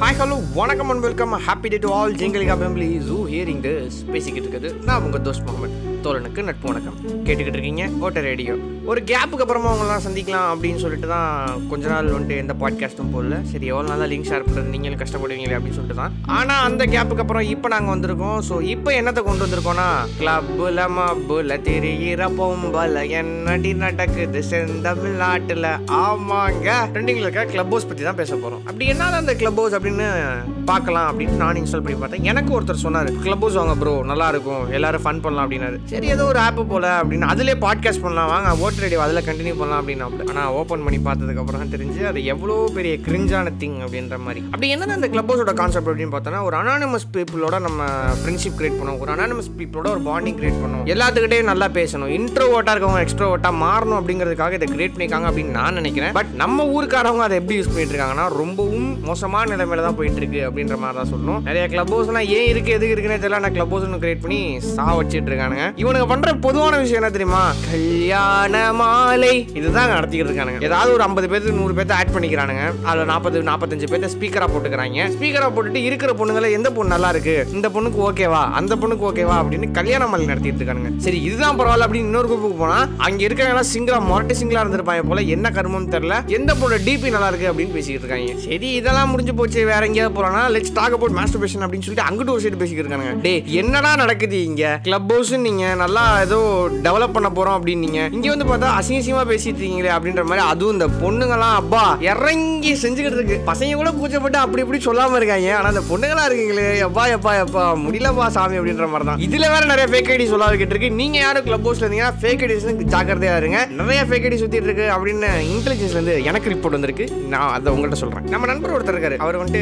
Hi hello வணக்கம் and welcome happy day to all ஜிங்கலிகா family ஜூ hearing this பேசிக்கிட்டு இருக்குது. நான் உங்கள் தோஸ்ட் முகமது. தோழனுக்கு நட்பு வணக்கம். கேட்டுக்கிட்டு இருக்கீங்க ஓட்ட ரேடியோ ஒரு கேப்புக்கு அப்புறமா அவங்களாம் சந்திக்கலாம் அப்படின்னு சொல்லிட்டு தான் கொஞ்ச நாள் வந்துட்டு எந்த பாட்காஸ்ட்டும் போடல. சரி எவ்வளோ நாளாக லிங்க் ஷேர் பண்ணுறது நீங்களும் கஷ்டப்படுவீங்களே அப்படின்னு சொல்லிட்டு தான். ஆனால் அந்த கேப்புக்கு அப்புறம் இப்போ நாங்கள் வந்திருக்கோம். ஸோ இப்போ என்னத்தை கொண்டு வந்திருக்கோம்னா கிளப்புல மப்புல தெரியிற பொம்பல என்னடி நடக்குது? செந்தமிழ்நாட்டில். ஆமாங்க. ட்ரெண்டிங்கில் இருக்க கிளப் ஹவுஸ் பற்றி தான் பேச போகிறோம் அப்படி என்னால் அந்த கிளப் ஹவுஸ் எப்படின்னு பார்க்கலாம் அப்படின்னு நான் இன்ஸ்டால் பண்ணி பார்த்தேன். எனக்கு ஒருத்தர் சொன்னார் கிளப் ஹவுஸ் வாங்க ப்ரோ நல்லா இருக்கும் எல்லாரும் ஃபன் பண்ணலாம் அப்படின்னாரு. சரி ஏதோ ஒரு ஆப் போல அப்படின்னு அதிலே பாட்காஸ்ட் பண்ணலாம் வாங்க ஓட்டர் ரேடியோ அதில் கண்டினியூ பண்ணலாம் அப்படின்னு ஆனால் ஓப்பன் பண்ணி பார்த்ததுக்கப்புறம் தான் தெரிஞ்சு அது எவ்வளோ பெரிய கிரிஞ்சான திங் அப்படின்ற மாதிரி. அப்படி என்ன அந்த கிளப் ஹவுஸோட கான்செப்ட் அப்படின்னு பார்த்தோன்னா ஒரு அனானமஸ் பீப்புளோட நம்ம ஃப்ரெண்ட்ஷிப் கிரியேட் பண்ணோம் ஒரு அனானமஸ் பீப்புளோட ஒரு பாண்டிங் கிரியேட் பண்ணோம் எல்லாத்துக்கிட்டையும் நல்லா பேசணும். இன்ட்ரோவோட்டா இருக்கவங்க எக்ஸ்ட்ரோவோட்டா மாறணும் அப்படிங்கிறதுக்காக இதை கிரியேட் பண்ணிக்காங்க அப்படின்னு நான் நினைக்கிறேன். பட் நம்ம ஊருக்காரவங்க அதை எப்படி யூஸ் பண்ணிட்டு இருக்காங்கன்னா ரொம்பவும் மோசமான நிலைமையில தான் போயிட்டு இருக்கு அப்படின்ற மாதிரி தான் சொல்லணும். நிறைய கிளப் ஹவுஸ்லாம் ஏன் இருக்கு எதுக்கு இருக்குன்னே தெரியல. நான் கிளப் ஹவுஸ் கிரியேட் பண்ணி சா வச்சுட்டு இருக்கானுங்க. இவனுங்க பண்ற பொதுவான விஷயம் என்ன தெரியுமா? கல்யாண மாலை. இதுதான் நடத்திக்கிட்டு இருக்கானுங்க. ஏதாவது ஒரு ஐம்பது பேருக்கு நூறு பேர்த்த ஆட் பண்ணிக்கிறானுங்க. அதில் நாற்பது நாற்பத்தஞ்சு பேர்த்த ஸ்பீக்கராக போட்டுக்கிறாங்க. ஸ்பீக்கராக போட்டுட்டு இருக்கிற பொண்ணுங்களை எந்த பொண்ணு நல்லா இருக்கு? இந்த பொண்ணுக்கு ஓகேவா அந்த பொண்ணுக்கு ஓகேவா அப்படின்னு கல்யாண மாலை நடத்திட்டு இருக்கானுங்க. சரி இதுதான் பரவாயில்ல அப்படின்னு இன்னொரு குரூப்புக்கு போனா அங்க இருக்கிறவங்க சிங்கிளா மொரட்டு சிங்கிளா இருந்திருப்பாங்க போல என்ன கருமம் தெரியல. எந்த பொண்ணு டிபி நல்லா இருக்கு அப்படின்னு பேசிக்கிட்டு இருக்காங்க. சரி இதெல்லாம் முடிஞ்சு போச்சு. வேற எங்கேயாவது போறானா லெட்ஸ் டாக் அபவுட் மாஸ்டர்பேஷன் அப்படின்னு சொல்லிட்டு அங்கிட்டு ஒரு சைடு பேசிக்கிட்டு டே என்னடா நடக்குது இங்க? கிளப் ஹவுஸ் நீங்க நல்லா ஏதோ டெவலப் பண்ண போறோம் அப்படின்னீங்க. இங்க வந்து பார்த்தா அசிங்கசியமா பேசிட்டு இருக்கீங்களே அப்படின்ற மாதிரி அதுவும் இந்த பொண்ணுங்களாம் அப்பா இறங்கி செஞ்சுக்கிட்டு இருக்கு. பசங்க கூட கூச்சப்பட்டு அப்படி இப்படி சொல்லாம இருக்காங்க. ஆனா அந்த பொண்ணுங்களா இருக்கீங்களே எப்பா எப்பா எப்பா முடியலப்பா சாமி அப்படின்ற மாதிரி தான் இதுல வேற நிறைய ஃபேக் ஐடி சொல்லாதுக்கிட்டு இருக்கு. நீங்க யாரும் கிளப் ஹவுஸ்ல இருந்தீங்கன்னா ஃபேக் ஐடிஸ் ஜாக்கிரதையா இருங்க. நிறைய ஃபேக் ஐடி சுத்திட்டு இருக்கு அப்படின்னு இன்டெலிஜென்ஸ்ல இருந்து எனக்கு ரிப்போர்ட் வந்திருக்கு. நான் அதை உங்கள்கிட்ட சொல்றேன். நம்ம நண்பர் ஒருத்தர் இருக்காரு. அவர் வந்துட்டு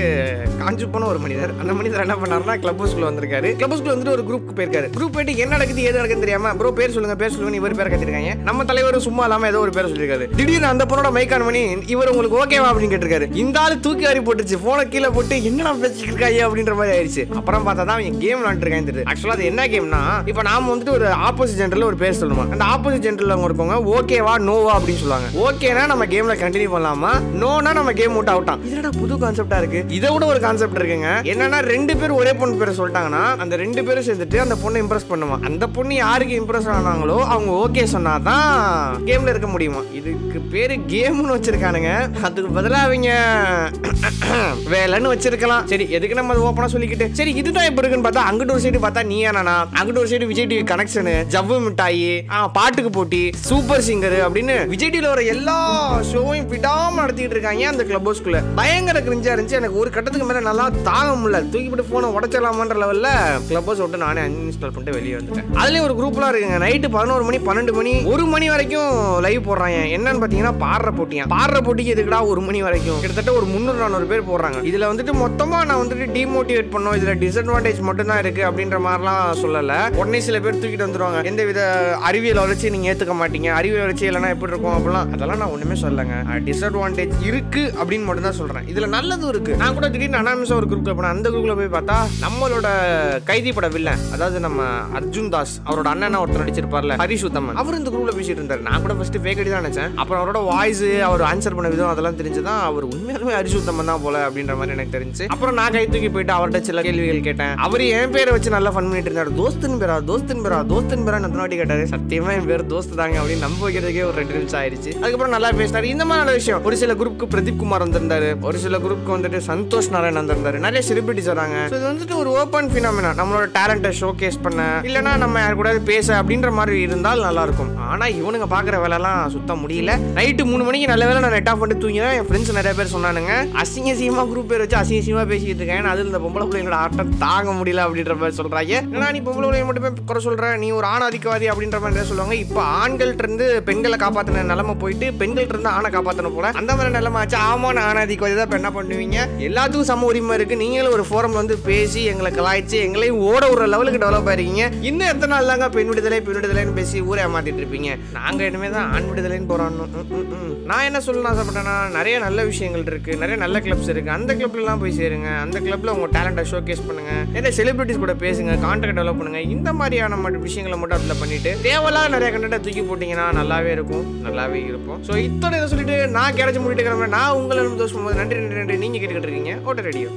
காஞ்சு போன ஒரு மனிதர். அந்த மனிதர் என்ன பண்ணாருன்னா கிளப் ஹவுஸ்க்குள்ள வந்திருக்காரு. கிளப் ஹவுஸ்க்குள்ள வந்துட்டு ஒரு குரூப் போயிருக்காரு. குரூப் போயிட்டு என்ன நடக்குது ஏது நடக்குதுன்னு தெரியாம ப்ரோ பேர் சொல்லுங்க பேர் சொல்லுங்க இவர் பேர் கத்திருக்காங்க. நம்ம தலைவர் சும்மா இல்லாம ஏதோ ஒரு பேர் சொல்லியிருக்காரு. திடீர்னு அந்த பொண்ணோட மைக் ஆன் பண்ணி இவர் உங்களுக்கு ஓகேவா அப்படின்னு கேட்டிருக்காரு. இந்த ஆளு தூக்கி வாரி போட்டுச்சு போனை கீழே போட்டு என்னடா பேசிட்டு இருக்காங்க அப்படின்ற மாதிரி ஆயிடுச்சு. அப்புறம் பார்த்தா தான் அவங்க கேம் விளாண்டுருக்காங்க தெரியுது ஆக்சுவலா அது என்ன கேம்னா இப்போ நாம வந்துட்டு ஒரு ஆப்போசிட் ஜென்டர்ல ஒரு பேர் சொல்லணுமா? அந்த ஆப்போசிட் ஜென்டர்ல அவங்க இருக்கவங்க ஓகேவா நோவா அப்படின்னு சொல்லுவாங்க. ஓகேனா நம்ம கேம்ல கண்டினியூ பண்ணலாமா? நோனா நம்ம கேம் விட்டு அவுட்டான் இதோட புது கான்செப்டா இருக்கு. இதை விட ஒரு கான்செப்ட் இருக்குங்க. என்னன்னா ரெண்டு பேர் ஒரே பொண்ணு பேரை சொல்லிட்டாங்கன்னா அந்த ரெண்டு பேரும் சேர்ந்துட்டு அந்த பொண்ணை இம்ப்ரெஸ் பண்ணுவான். அந்த பொண்ணு யாருக்கு இம்ப்ரெஸ் ஆனாங்களோ அவங்க ஓகே சொன்னாதான் கேம்ல இருக்க முடியுமா? இதுக்கு பேரு கேம்னு வச்சிருக்கானுங்க. அதுக்கு பதிலாக அவங்க வேலைன்னு வச்சிருக்கலாம். சரி எதுக்கு நம்ம ஓப்பனா சொல்லிக்கிட்டு? சரி இதுதான் இப்ப இருக்குன்னு பார்த்தா அங்கிட்டு ஒரு சைடு பார்த்தா நீ ஏனா அங்கிட்டு ஒரு சைடு விஜய் டிவி கனெக்ஷனு ஜவ்வு மிட்டாயி ஆ, பாட்டுக்கு போட்டி சூப்பர் சிங்கர் அப்படின்னு விஜய் டிவில வர எல்லா ஷோவையும் விடாம நடத்திட்டு இருக்காங்க அந்த கிளப் ஹவுஸ்க்குள்ள பயங்கர கிரிஞ்சா இருந்துச்சு. எனக்கு ஒரு கட்டத்துக்கு மேலே நல்லா தாங்க முடியல. தூக்கி ஃபோனை உடச்சிடலாமான்ற லெவலில் கிளப் ஹவுஸ் விட்டு நானே அன்இன்ஸ்டால் பண்ணிட்டு வெளியே வந்துட்டேன். அதுலேயும் ஒரு குரூப்லாம் இருக்குங்க. நைட்டு பதினோரு மணி பன்னெண்டு மணி ஒரு மணி வரைக்கும் லைவ் போடுறாங்க. என்னன்னு பார்த்தீங்கன்னா பாடுற போட்டியா? பாடுற போட்டிக்கு எதுக்குடா ஒரு மணி வரைக்கும்? கிட்டத்தட்ட ஒரு முந்நூறு நானூறு பேர் போடுறாங்க. இதில் வந்துட்டு மொத்தமாக நான் வந்துட்டு டிமோட்டிவேட் பண்ணோம். இதில் டிஸ்அட்வான்டேஜ் மட்டும் தான் அப்படின்ற மாதிரிலாம் சொல்லலை. உடனே சில பேர் தூக்கிட்டு வந்துடுவாங்க எந்த வித அறிவியல் வளர்ச்சி நீங்கள் ஏற்றுக்க மாட்டீங்க. அறிவியல் வளர்ச்சி இல்லைன்னா எப்படி இருக்கும் அப்படிலாம் அதெல்லாம் நான் ஒன்றுமே சொல்லலைங்க. டிஸ்அட்வான்டேஜ் இருக்குது அப்படின்னு மட்டும் தான் இதில் நல்லதும் இருக்குது நான் கூட திடீர்னு அனாமிஸா ஒரு குரூப்பில் போனேன். அந்த குரூப்பில் போய் பார்த்தா நம்மளோட கைதி பட வில்லன் அதாவது நம்ம அர்ஜுன் தாஸ் அவரோட அண்ணன் ஒருத்தர் நடிச்சிருப்பார்ல ஹரிஷ் உத்தமன் அவர் இந்த குரூப்பில் பேசிட்டு இருந்தார். நான் கூட ஃபர்ஸ்ட் ஃபேக் தான் நினச்சேன். அப்புறம் அவரோட வாய்ஸ் அவர் ஆன்சர் பண்ண விதம் அதெல்லாம் தெரிஞ்சுதான் அவர் உண்மையாலுமே ஹரிஷ் உத்தமன் தான் போல அப்படின்ற மாதிரி எனக்கு தெரிஞ்சு. அப்புறம் நான் கை தூக்கி போயிட்டு அவர்கிட்ட சில கேள்விகள் கேட்டேன். அவர் என் பேரை வச்சு நல்லா ஃபன் பண்ணிட்டு இருந்தார். தோஸ்தன் பேரா தோஸ்தன் பேரா தோஸ்தன் பேரா எத்தனை வாட்டி கேட்டாரு. சத்தியமா என் பேர் தோஸ்து தாங்க அப்படின்னு நம்ப வைக்கிறதுக்கே ஒரு ரெண்டு நிமிஷம் ஆயிடுச்சு. அதுக்கப்புறம் நல்லா பேசினாரு இந்த மாதிரி நல்ல விஷயம். ஒரு சில குரூப்புக்கு பிரதீப் குமார் வந்திருந்தாரு. ஒரு சில குரூப்க்கு வந்துட்டு சந்தோஷ் நாராயண் வந்திருந்தாரு நிறைய செலிபிரிட்டிஸ் வராங்க. ஸோ இது வந்துட்டு ஒரு ஓப்பன் ஃபினாமினா நம்மளோட டேலண்ட்டை ஷோ கேஸ் பண்ண. இல்லைன்னா நம்ம யார் கூட பேச அப்படின்ற மாதிரி இருந்தால் நல்லா இருக்கும் இவனுங்க பார்க்குற வேலைலாம் சுத்தம் முடியல. நைட்டு மூணு மணிக்கு நல்ல வேலை நான் நெட் ஆஃப் பண்ணிட்டு தூங்கினேன் என் ஃப்ரெண்ட்ஸ் நிறைய பேர் சொன்னானுங்க அசிங்க அசிங்கமா குரூப் பேர் வச்சு அசிங்க அசிங்கமா பேசிட்டு இருக்கேன் அதில் இந்த பொம்பளை பிள்ளைங்களோட ஆட்டம் தாங்க முடியல அப்படின்ற மாதிரி சொல்கிறாங்க ஏன்னா நீ பொம்பளை பிள்ளைங்க மட்டுமே குறை சொல்கிற நீ ஒரு ஆணாதிக்கவாதி அப்படின்ற மாதிரி சொல்லுவாங்க. இப்போ ஆண்கள்ட்ட இருந்து பெண்களை காப்பாற்றின நிலமை போயிட்டு பெண்கள்ட்டிருந்து ஆணை காப்பாற்றணும் போல. அந்த மாதிரி நிலைமை ஆச்சு. ஆமான ஆணாதிக்கவாதி தான். இப்போ என்ன பண்ணுவீங்க? எல்லாத்துக்கும் சம உரிமை இருக்கு. நீங்களும் ஒரு ஃபோரம் வந்து பேசி எங்களை கலாய்ச்சி எங்களையும் ஓட ஒரு லெவலுக்கு டெவலப் ஆயிருக்கீங்க. இன்னும் எத்தனை நாள் தாங்க பெண் விடுதலை பெண் விடுதலைன்னு பேசி ஊரை ஏமாத்திட்டு இருப்பீங்க? நாங்க இனிமே தான் ஆண் விடுதலைன்னு போறோம். நான் என்ன சொல்லணும்னு ஆசைப்பட்டேன்னா நிறைய நல்ல விஷயங்கள் இருக்கு. நிறைய நல்ல கிளப்ஸ் இருக்கு. அந்த கிளப்லாம் போய் சேருங்க. அந்த கிளப்ல உங்க டேலண்ட்டை ஷோகேஸ் பண்ணுங்க. நிறைய செலிபிரிட்டிஸ் கூட பேசுங்க கான்டாக்ட் டெவலப் பண்ணுங்க. இந்த மாதிரியான மட்டும் விஷயங்களை மட்டும் அதில் பண்ணிட்டு தேவையில்லாத நிறைய கண்டென்ட்டை தூக்கி போட்டீங்கன்னா நல்லாவே இருக்கும். நல்லாவே இருப்போம். ஸோ இத்தோட இதை சொல்லிட்டு நான் கிடைச்சி முடிட்டு கிளம்புறேன் நான் உங்களை தோஷம் நன்றி நன்றி நன்றி. நீங்க கேட்டுக்கிட்டு இருக்கீங்க ஓட்ட ரேடியோ